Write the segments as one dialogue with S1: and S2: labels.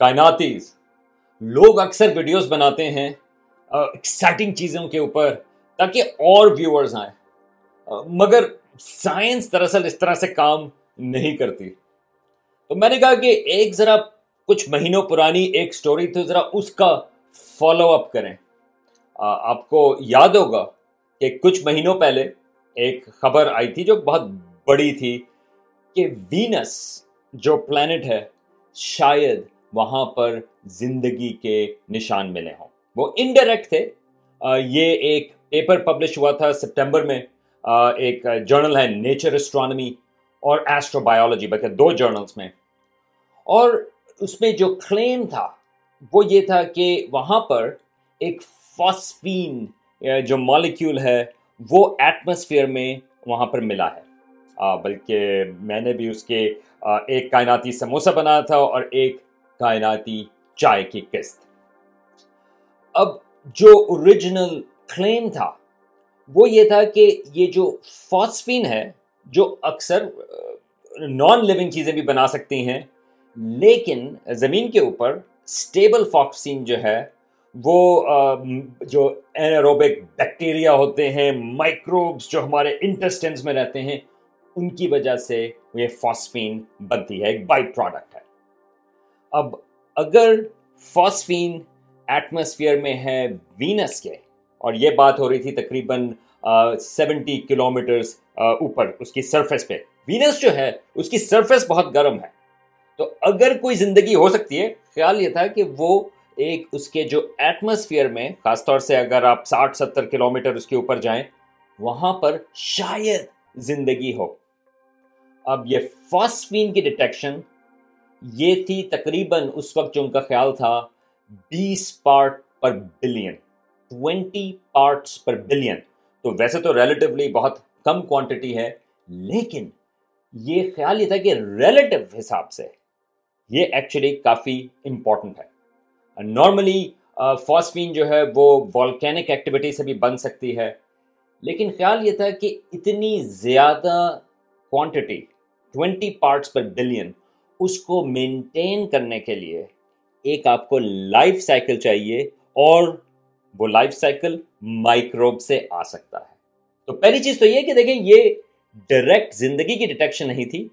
S1: کائناتیز۔ لوگ اکثر ویڈیوز بناتے ہیں ایکسائٹنگ چیزوں کے اوپر تاکہ اور ویورز آئیں۔ مگر سائنس دراصل اس طرح سے کام نہیں کرتی۔ تو میں نے کہا کہ ایک ذرا کچھ مہینوں پرانی ایک سٹوری تھی ذرا اس کا فالو اپ کریں۔ آپ کو یاد ہوگا کہ کچھ مہینوں پہلے ایک خبر آئی تھی جو بہت بڑی تھی کہ وینس جو پلانٹ ہے، شاید وہاں پر زندگی کے نشان ملے ہوں۔ وہ انڈائریکٹ تھے۔ یہ ایک پیپر پبلش ہوا تھا سپٹمبر میں۔ ایک جرنل ہے نیچر اسٹرانمی اور ایسٹرو بایولوجی بلکہ دو جرنلس میں۔ اور اس میں جو کلیم تھا، وہ یہ تھا کہ وہاں پر ایک فاسفین جو مالیکیول ہے، وہ ایٹماسفیئر میں وہاں پر ملا ہے۔ بلکہ میں نے بھی اس کے ایک کائناتی سموسہ بنایا تھا اور ایک کائناتی چائے کی قسط۔ اب جو اوریجنل کلیم تھا، وہ یہ تھا کہ یہ جو فاسفین ہے، جو اکثر نان لیونگ چیزیں بھی بنا سکتی ہیں، لیکن زمین کے اوپر اسٹیبل فاکسین جو ہے، وہ جو اینروبک بیکٹیریا ہوتے ہیں مائکروبس جو ہمارے انٹسٹنس میں رہتے ہیں، ان کی وجہ سے یہ فاسفین بنتی ہے، ایک بائی پروڈکٹ ہے۔ اب اگر فاسفین ایٹماسفیئر میں ہے وینس کے، اور یہ بات ہو رہی تھی تقریباً سیونٹی کلو میٹرس اوپر اس کی سرفیس پہ۔ وینس جو ہے، اس کی سرفیس بہت گرم ہے۔ تو اگر کوئی زندگی ہو سکتی ہے، خیال یہ تھا کہ وہ ایک اس کے جو ایٹماسفیئر میں، خاص طور سے اگر آپ ساٹھ، ستر کلو میٹر اس کے اوپر جائیں، وہاں پر شاید زندگی ہو۔ اب یہ فاسفین کی ڈیٹیکشن یہ تھی تقریباً اس وقت جو ان کا خیال تھا، بیس part per billion, twenty parts per billion. تو ویسے تو ریلیٹیولی بہت کم کوانٹٹی ہے، لیکن یہ خیال یہ تھا کہ ریلیٹیو حساب سے یہ ایکچولی کافی امپورٹنٹ ہے۔ نارملی فاسفین جو ہے وہ والکینک ایکٹیویٹی سے بھی بن سکتی ہے۔ لیکن خیال یہ تھا کہ اتنی زیادہ quantity twenty parts per billion اس کو مینٹین کرنے کے لیے ایک آپ کو لائف سائیکل چاہیے اور وہ لائف سائیکل مائکروب سے آ سکتا ہے۔ تو پہلی چیز تو یہ کہ دیکھیں یہ ڈائریکٹ زندگی کی ڈیٹیکشن نہیں تھی،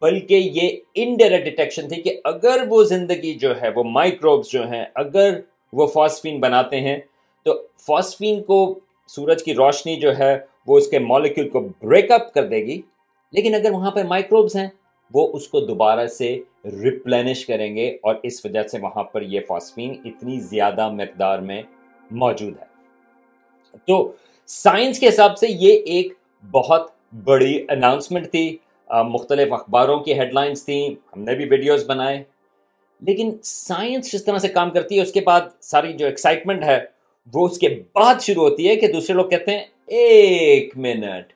S1: بلکہ یہ انڈائریکٹ ڈیٹیکشن تھی کہ اگر وہ زندگی جو ہے، وہ مائکروبس جو ہیں، اگر وہ فاسفین بناتے ہیں، تو فاسفین کو سورج کی روشنی جو ہے، وہ اس کے مالیکول کو بریک اپ کر دے گی۔ لیکن اگر وہاں پہ مائکروبس ہیں وہ اس کو دوبارہ سے ریپلینش کریں گے اور اس وجہ سے وہاں پر یہ فاسفین اتنی زیادہ مقدار میں موجود ہے۔ تو سائنس کے حساب سے یہ ایک بہت بڑی اناؤنسمنٹ تھی۔ مختلف اخباروں کی ہیڈ لائنس تھیں۔ ہم نے بھی ویڈیوز بنائے۔ لیکن سائنس جس طرح سے کام کرتی ہے، اس کے بعد ساری جو ایکسائٹمنٹ ہے، وہ اس کے بعد شروع ہوتی ہے کہ دوسرے لوگ کہتے ہیں، ایک منٹ،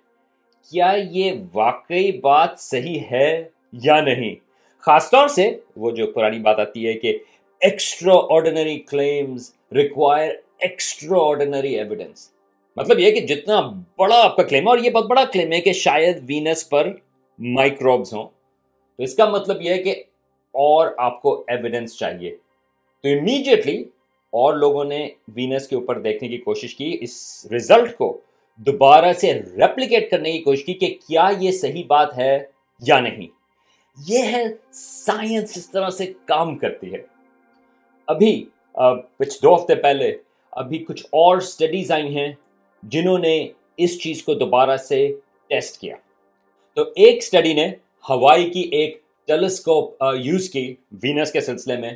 S1: کیا یہ واقعی بات صحیح ہے؟ یا نہیں۔ خاص طور سے وہ جو پرانی بات آتی ہے کہ extraordinary claims require extraordinary evidence مطلب یہ کہ جتنا بڑا آپ کا کلیم ہے، اور یہ بہت بڑا کلیم ہے کہ شاید وینس پر مائکروبز ہوں۔ تو اس کا مطلب یہ ہے کہ اور آپ کو ایویڈینس چاہیے۔ تو امیڈیٹلی اور لوگوں نے وینس کے اوپر دیکھنے کی کوشش کی، اس ریزلٹ کو دوبارہ سے ریپلیکیٹ کرنے کی کوشش کی کہ کیا یہ صحیح بات ہے یا نہیں۔ یہ ہے سائنس اس طرح سے کام کرتی ہے۔ ابھی کچھ دو ہفتے پہلے ابھی کچھ اور اسٹڈیز آئی ہیں جنہوں نے اس چیز کو دوبارہ سے ٹیسٹ کیا۔ تو ایک اسٹڈی نے ہوائی کی ایک ٹیلیسکوپ یوز کی وینس کے سلسلے میں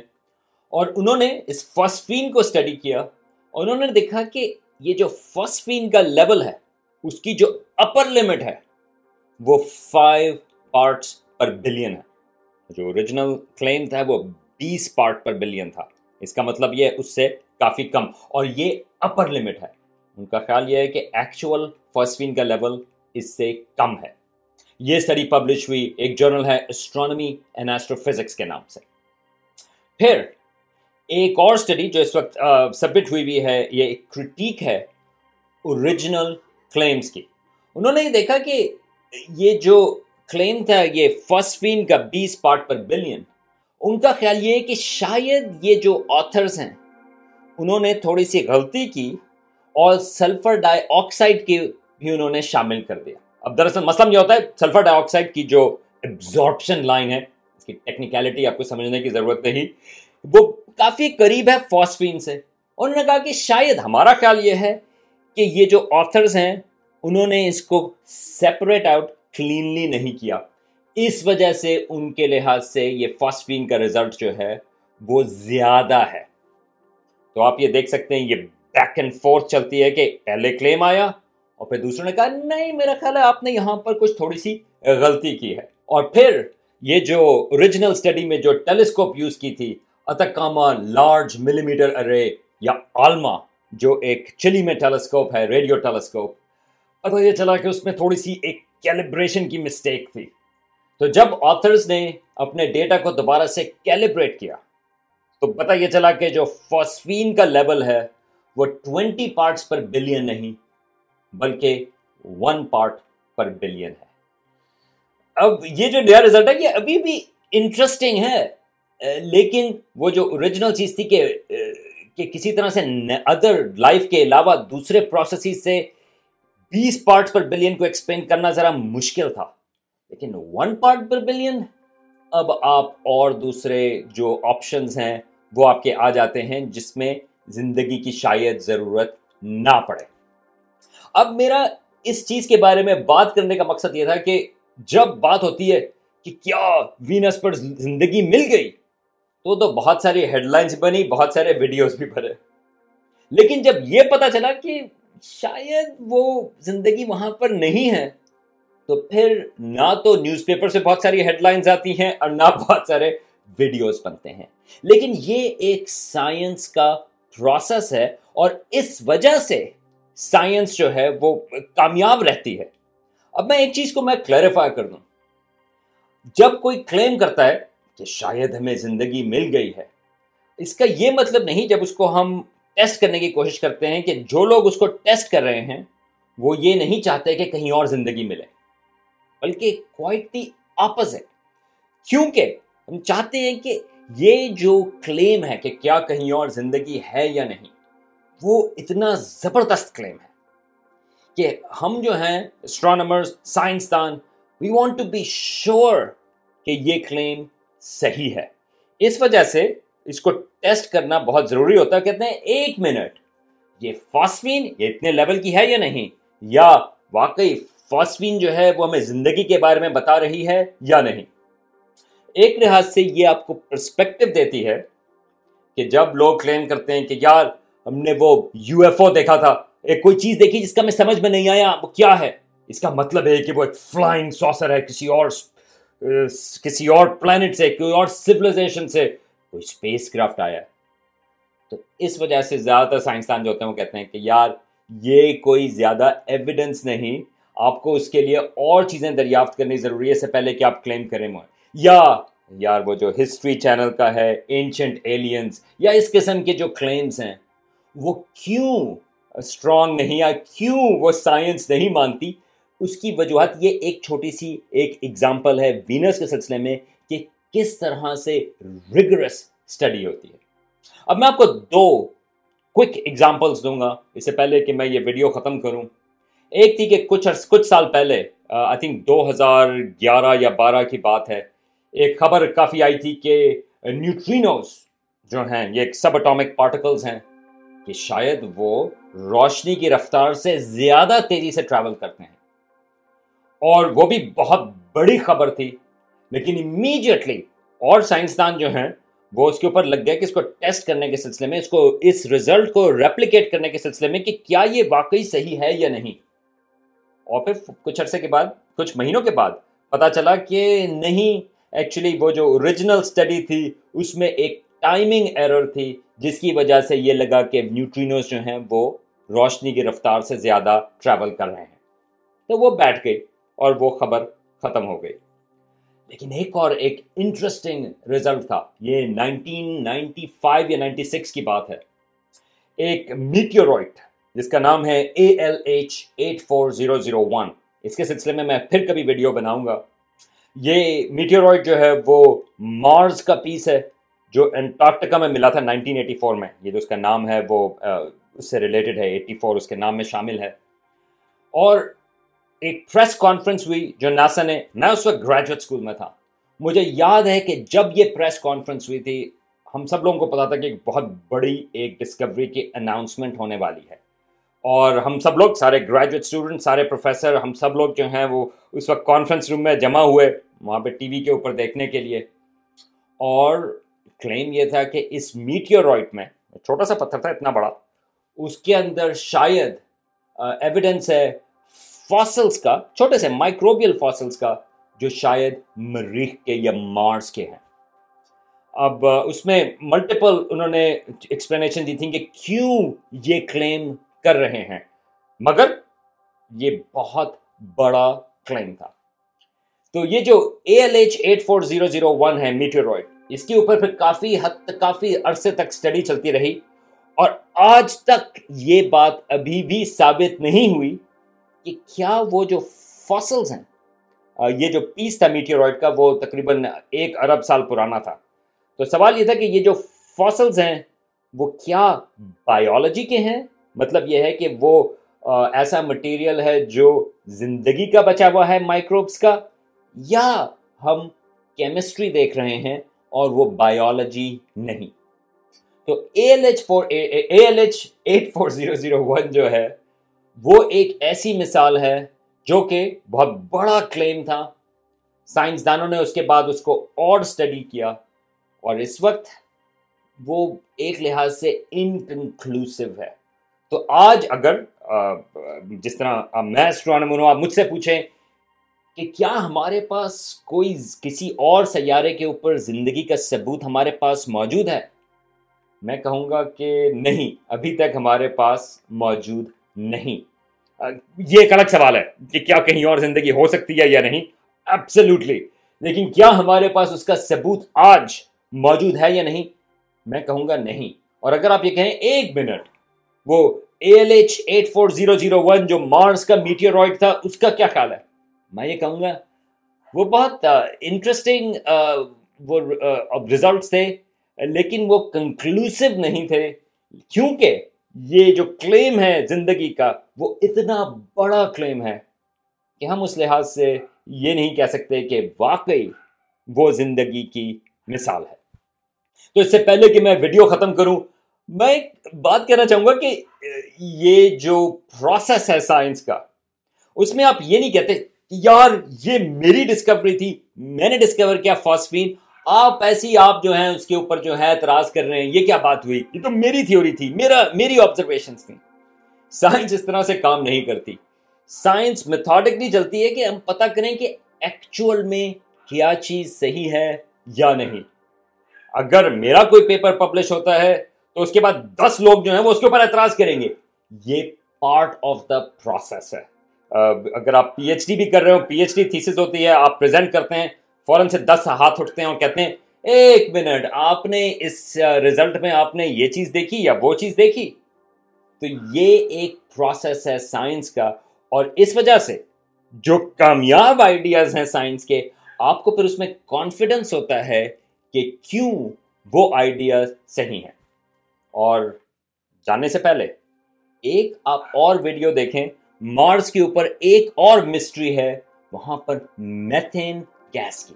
S1: اور انہوں نے اس فاسفین کو اسٹڈی کیا اور انہوں نے دیکھا کہ یہ جو فاسفین کا لیول ہے، اس کی جو اپر لمٹ ہے، وہ فائیو پارٹس پر بلین ہے۔ جو اوریجنل کلیم تھا وہ بیس پارٹ پر بلین تھا۔ اس کا مطلب یہ اس سے کافی کم۔ اور یہ اپر لمٹ ہے۔ ان کا خیال یہ ہے کہ ایکچوئل فاسفین کا لیول اس سے کم ہے۔ یہ اسٹڈی پبلش ہوئی ایک جرنل ہے اسٹرانومی اینڈ ایسٹرو فزکس کے نام سے۔ پھر ایک اور اسٹڈی جو اس وقت سبمٹ ہوئی ہوئی ہے، یہ ایک کرٹیک ہے اوریجنل کلیمز کی۔ انہوں نے یہ دیکھا کہ یہ جو کلیم تھا یہ فاسفین کا بیس پارٹ پر بلین ان کا خیال یہ ہے کہ شاید یہ جو آتھرز ہیں، انہوں نے تھوڑی سی غلطی کی اور سلفر ڈائی آکسائڈ کی بھی انہوں نے شامل کر دیا۔ اب دراصل مسئلہ یہ ہوتا ہے سلفر ڈائی آکسائڈ کی جو ایبزارپشن لائن ہے، اس کی ٹیکنیکلٹی آپ کو سمجھنے کی ضرورت نہیں، وہ کافی قریب ہے فاسفین سے۔ انہوں نے کہا کہ شاید ہمارا خیال یہ ہے کہ یہ جو آتھرز ہیں، انہوں نے اس کو سیپریٹ آؤٹ کلینلی نہیں کیا۔ اس وجہ سے ان کے لحاظ سے یہ فاسفین کا ریزلٹ جو ہے وہ زیادہ ہے۔ تو آپ یہ دیکھ سکتے ہیں، یہ بیک اینڈ فورتھ چلتی ہے کہ پہلے کلیم آیا اور پھر دوسروں نے کہا، نہیں، میرا خیال ہے آپ نے یہاں پر کچھ تھوڑی سی غلطی کی ہے۔ اور پھر یہ جو اوریجنل اسٹڈی میں جو ٹیلیسکوپ یوز کی تھی اتکاما لارج ملی میٹر ارے یا آلما جو ایک چلی میں ٹیلیسکوپ ہے ریڈیو ٹیلیسکوپ پتہ یہ چلا کہ اس میں تھوڑی سی ایک کیلیبریشن کی مسٹیک تھی۔ تو جب آتھرز نے اپنے ڈیٹا کو دوبارہ سے کیلیبریٹ کیا، تو پتہ یہ چلا کہ جو فاسفین کا لیول ہے، وہ ٹوینٹی پارٹس پر بلین نہیں، بلکہ ون پارٹ پر بلین ہے۔ اب یہ جو نیا رزلٹ ہے، یہ ابھی بھی انٹرسٹنگ ہے، لیکن وہ جو اوریجنل چیز تھی کہ کہ کسی طرح سے ادر لائف کے علاوہ دوسرے پروسیسز سے بیس پارٹس پر بلین کو ایکسپلین کرنا ذرا مشکل تھا، لیکن ون پارٹ پر بلین، اب آپ اور دوسرے جو آپشنز ہیں، وہ آپ کے آ جاتے ہیں، جس میں زندگی کی شاید ضرورت نہ پڑے۔ اب میرا اس چیز کے بارے میں بات کرنے کا مقصد یہ تھا کہ جب بات ہوتی ہے کہ کیا وینس پر زندگی مل گئی، تو تو بہت ساری ہیڈ لائنس بنی، بہت سارے ویڈیوز بھی بنے۔ لیکن جب یہ پتا چلا کہ شاید وہ زندگی وہاں پر نہیں ہے، تو پھر نہ تو نیوز پیپر سے بہت ساری ہیڈ لائنز آتی ہیں اور نہ بہت سارے ویڈیوز بنتے ہیں۔ لیکن یہ ایک سائنس کا پروسیس ہے اور اس وجہ سے سائنس جو ہے وہ کامیاب رہتی ہے۔ اب میں ایک چیز کو میں کلیریفائی کر دوں۔ جب کوئی کلیم کرتا ہے کہ شاید ہمیں زندگی مل گئی ہے، اس کا یہ مطلب نہیں جب اس کو ہم ٹیسٹ کرنے کی کوشش کرتے ہیں کہ جو لوگ اس کو ٹیسٹ کر رہے ہیں، وہ یہ نہیں چاہتے کہ کہیں اور زندگی ملے۔ بلکہ کوائٹ دی آپوزٹ کیونکہ ہم چاہتے ہیں کہ یہ جو کلیم ہے کہ کیا کہیں اور زندگی ہے یا نہیں، وہ اتنا زبردست کلیم ہے کہ ہم جو ہیں اسٹرانومرز سائنسدان we want to be sure کہ یہ کلیم صحیح ہے۔ اس وجہ سے اس کو ٹیسٹ کرنا بہت ضروری ہوتا ہے، کہتے ہیں، ایک منٹ۔ یہ فاسفین، یہ اتنے لیول کی ہے یا نہیں؟ یا واقعی فاسفین جو ہے، وہ ہمیں زندگی کے بارے میں بتا رہی ہے یا نہیں؟ ایک لحاظ سے یہ آپ کو پرسپیکٹو دیتی ہے کہ جب لوگ کلیم کرتے ہیں کہ یار، ہم نے وہ یو ایف او دیکھا تھا، ایک کوئی چیز دیکھی جس کا میں سمجھ میں نہیں آیا، وہ کیا ہے؟ اس کا مطلب ہے کہ وہ ایک فلائنگ سوسر ہے، کسی اور کسی اور پلانٹ سے، کوئی اور سولیزیشن سے۔ کوئی اسپیس کرافٹ آیا ہے۔ تو اس وجہ سے زیادہ تر سائنسدان جو ہوتے ہیں وہ کہتے ہیں کہ یار یہ کوئی زیادہ ایویڈنس نہیں، آپ کو اس کے لیے اور چیزیں دریافت کرنی ضروری ہے، اس سے پہلے کہ آپ کلیم کریں یا یار وہ جو ہسٹری چینل کا ہے اینشنٹ ایلینس یا اس قسم کے جو کلیمز ہیں، وہ کیوں اسٹرانگ نہیں یا کیوں وہ سائنس نہیں مانتی؟ اس کی وجوہات یہ ایک چھوٹی سی ایک ایگزامپل ہے۔ وینس کے سلسلے میں کس طرح سے ریگرس اسٹڈی ہوتی ہے۔ اب میں آپ کو دو کوئک ایگزامپلس دوں گا۔ اس سے پہلے کہ میں یہ ویڈیو ختم کروں۔ ایک تھی کہ کچھ کچھ سال پہلے آئی تھنک دو ہزار گیارہ یا بارہ کی بات ہے، ایک خبر کافی آئی تھی کہ نیوٹرینوز جو ہیں، یہ ایک سب اٹامک پارٹیکلز ہیں، کہ شاید وہ روشنی کی رفتار سے زیادہ تیزی سے ٹریول کرتے ہیں۔ اور وہ بھی بہت بڑی خبر تھی۔ لیکن امیڈیٹلی اور سائنسدان جو ہیں، وہ اس کے اوپر لگ گئے کہ اس کو ٹیسٹ کرنے کے سلسلے میں، اس کو اس ریزلٹ کو ریپلیکیٹ کرنے کے سلسلے میں کہ کیا یہ واقعی صحیح ہے یا نہیں۔ اور پھر کچھ عرصے کے بعد، کچھ مہینوں کے بعد پتا چلا کہ نہیں ایکچولی وہ جو اوریجنل اسٹڈی تھی، اس میں ایک ٹائمنگ ایرر تھی، جس کی وجہ سے یہ لگا کہ نیوٹرینوز جو ہیں، وہ روشنی کی رفتار سے زیادہ ٹریول کر رہے ہیں۔ تو وہ بیٹھ گئی اور وہ خبر ختم ہو گئی۔ لیکن ایک اور ایک انٹرسٹنگ رزلٹ تھا۔ یہ نائنٹین نائنٹی فائیو یا نائنٹی سکس کی بات ہے۔ ایک میٹیورائٹ جس کا نام ہے A L H eight four zero zero one اس کے سلسلے میں میں پھر کبھی ویڈیو بناؤں گا۔ یہ میٹیورائڈ جو ہے وہ مارز کا پیس ہے، جو انٹارکٹیکا میں ملا تھا نائنٹین ایٹی فور میں۔ یہ جو اس کا نام ہے وہ اس سے ریلیٹڈ ہے ایٹی فور اس کے نام میں شامل ہے۔ اور ایک پریس کانفرنس ہوئی جو ناسا نے، میں اس وقت گریجویٹ اسکول میں تھا۔ مجھے یاد ہے کہ جب یہ پریس کانفرنس ہوئی تھی، ہم سب لوگوں کو پتا تھا کہ بہت بڑی ایک ڈسکوری کی اناؤنسمنٹ ہونے والی ہے۔ اور ہم سب لوگ، سارے گریجویٹ اسٹوڈنٹ سارے پروفیسر ہم سب لوگ جو ہیں، وہ اس وقت کانفرنس روم میں جمع ہوئے، وہاں پہ ٹی وی کے اوپر دیکھنے کے لیے۔ اور کلیم یہ تھا کہ اس میٹیورائٹ میں، چھوٹا سا پتھر تھا، اتنا بڑا، اس کے اندر شاید ایویڈنس ہے فاسلس کا، چھوٹے سے مائکروبیل فاسلس کا، جو شاید مریخ کے یا مارس کے ہیں۔ اب، اس میں ملٹیپل انہوں نے ایکسپلینیشن دی تھی کہ کیوں یہ کلیم کر رہے ہیں۔ مگر، یہ بہت بڑا کلیم تھا۔ تو یہ جو A L H eight four zero zero one ہے میٹیورائڈ اس کے اوپر پھر کافی حد تک کافی عرصے تک اسٹڈی چلتی رہی۔ اور آج تک یہ بات ابھی بھی ثابت نہیں ہوئی کہ کیا وہ جو فاسلز ہیں یہ جو پیس تھا میٹیورائڈ کا، وہ تقریباً ایک ارب سال پرانا تھا۔ تو سوال یہ تھا کہ یہ جو فاسلز ہیں، وہ کیا بایولوجی کے ہیں؟ مطلب یہ ہے کہ وہ ایسا مٹیریل ہے جو زندگی کا بچا ہوا ہے مائکروبس کا، یا ہم کیمسٹری دیکھ رہے ہیں اور وہ بایولوجی نہیں۔ تو A L H four A L H eight four zero zero one جو ہے وہ ایک ایسی مثال ہے جو کہ بہت بڑا کلیم تھا۔ سائنسدانوں نے اس کے بعد اس کو اور اسٹڈی کیا اور اس وقت وہ ایک لحاظ سے انکنکلوسو ہے۔ تو آج اگر جس طرح میں اسٹرانومر ہوں، آپ مجھ سے پوچھیں کہ کیا ہمارے پاس کوئی کسی اور سیارے کے اوپر زندگی کا ثبوت ہمارے پاس موجود ہے؟ میں کہوں گا کہ نہیں، ابھی تک ہمارے پاس موجود نہیں۔ یہ ایک الگ سوال ہے کہ کیا کہیں اور زندگی ہو سکتی ہے یا نہیں؟ ایبسلوٹلی لیکن کیا ہمارے پاس اس کا ثبوت آج موجود ہے یا نہیں؟ میں کہوں گا نہیں۔ اور اگر آپ یہ کہیں ایک منٹ، وہ A L H eight four zero zero one جو مارس کا میٹیورائڈ تھا، اس کا کیا خیال ہے؟ میں یہ کہوں گا، وہ بہت انٹرسٹنگ وہ ریزلٹس تھے، لیکن وہ کنکلوسو نہیں تھے، کیونکہ یہ جو کلیم ہے زندگی کا، وہ اتنا بڑا کلیم ہے کہ ہم اس لحاظ سے یہ نہیں کہہ سکتے کہ واقعی وہ زندگی کی مثال ہے۔ تو اس سے پہلے کہ میں ویڈیو ختم کروں، میں بات کہنا چاہوں گا کہ یہ جو پروسیس ہے سائنس کا، اس میں آپ یہ نہیں کہتے یار یہ میری ڈسکوری تھی، میں نے ڈسکور کیا فاسفین آپ ایسی آپ جو ہیں، اس کے اوپر جو ہے اعتراض کر رہے ہیں، یہ کیا بات ہوئی؟ یہ تو میری تھیوری تھی، میرا، میری آبزرویشن تھی سائنس اس طرح سے کام نہیں کرتی۔ سائنس میتھوڈکلی چلتی ہے کہ ہم پتہ کریں کہ ایکچوئل میں کیا چیز صحیح ہے یا نہیں۔ اگر میرا کوئی پیپر پبلش ہوتا ہے، تو اس کے بعد دس لوگ جو ہیں وہ اس کے اوپر اعتراض کریں گے۔ یہ پارٹ آف دا پروسیس ہے۔ اگر آپ پی ایچ ڈی بھی کر رہے ہو پی ایچ ڈی تھیسس ہوتی ہے، آپ پریزنٹ کرتے ہیں فوراً سے دس ہاتھ اٹھتے ہیں اور کہتے ہیں، ایک منٹ، آپ نے اس ریزلٹ میں آپ نے یہ چیز دیکھی یا وہ چیز دیکھی؟ تو یہ ایک پروسیس ہے سائنس کا اور اس وجہ سے جو کامیاب آئیڈیاز ہیں سائنس کے، آپ کو پھر اس میں کانفیڈنس ہوتا ہے کہ کیوں وہ آئیڈیاز صحیح ہیں۔ اور جاننے سے پہلے، ایک آپ اور ویڈیو دیکھیں مارس کے اوپر ایک اور مسٹری ہے، وہاں پر میتھین گیس کی۔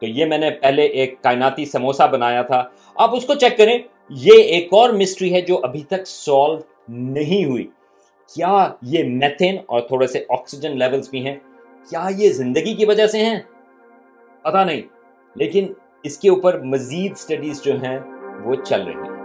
S1: تو یہ میں نے پہلے ایک کائناتی سموسا بنایا تھا۔ آپ اس کو چیک کریں۔ یہ ایک اور مسٹری ہے جو ابھی تک سالو نہیں ہوئی۔ کیا یہ میتھین اور تھوڑے سے آکسیجن لیولز بھی ہیں؟ کیا یہ زندگی کی وجہ سے ہیں؟ پتا نہیں۔ لیکن اس کے اوپر مزید سٹڈیز جو ہیں وہ چل رہی ہیں۔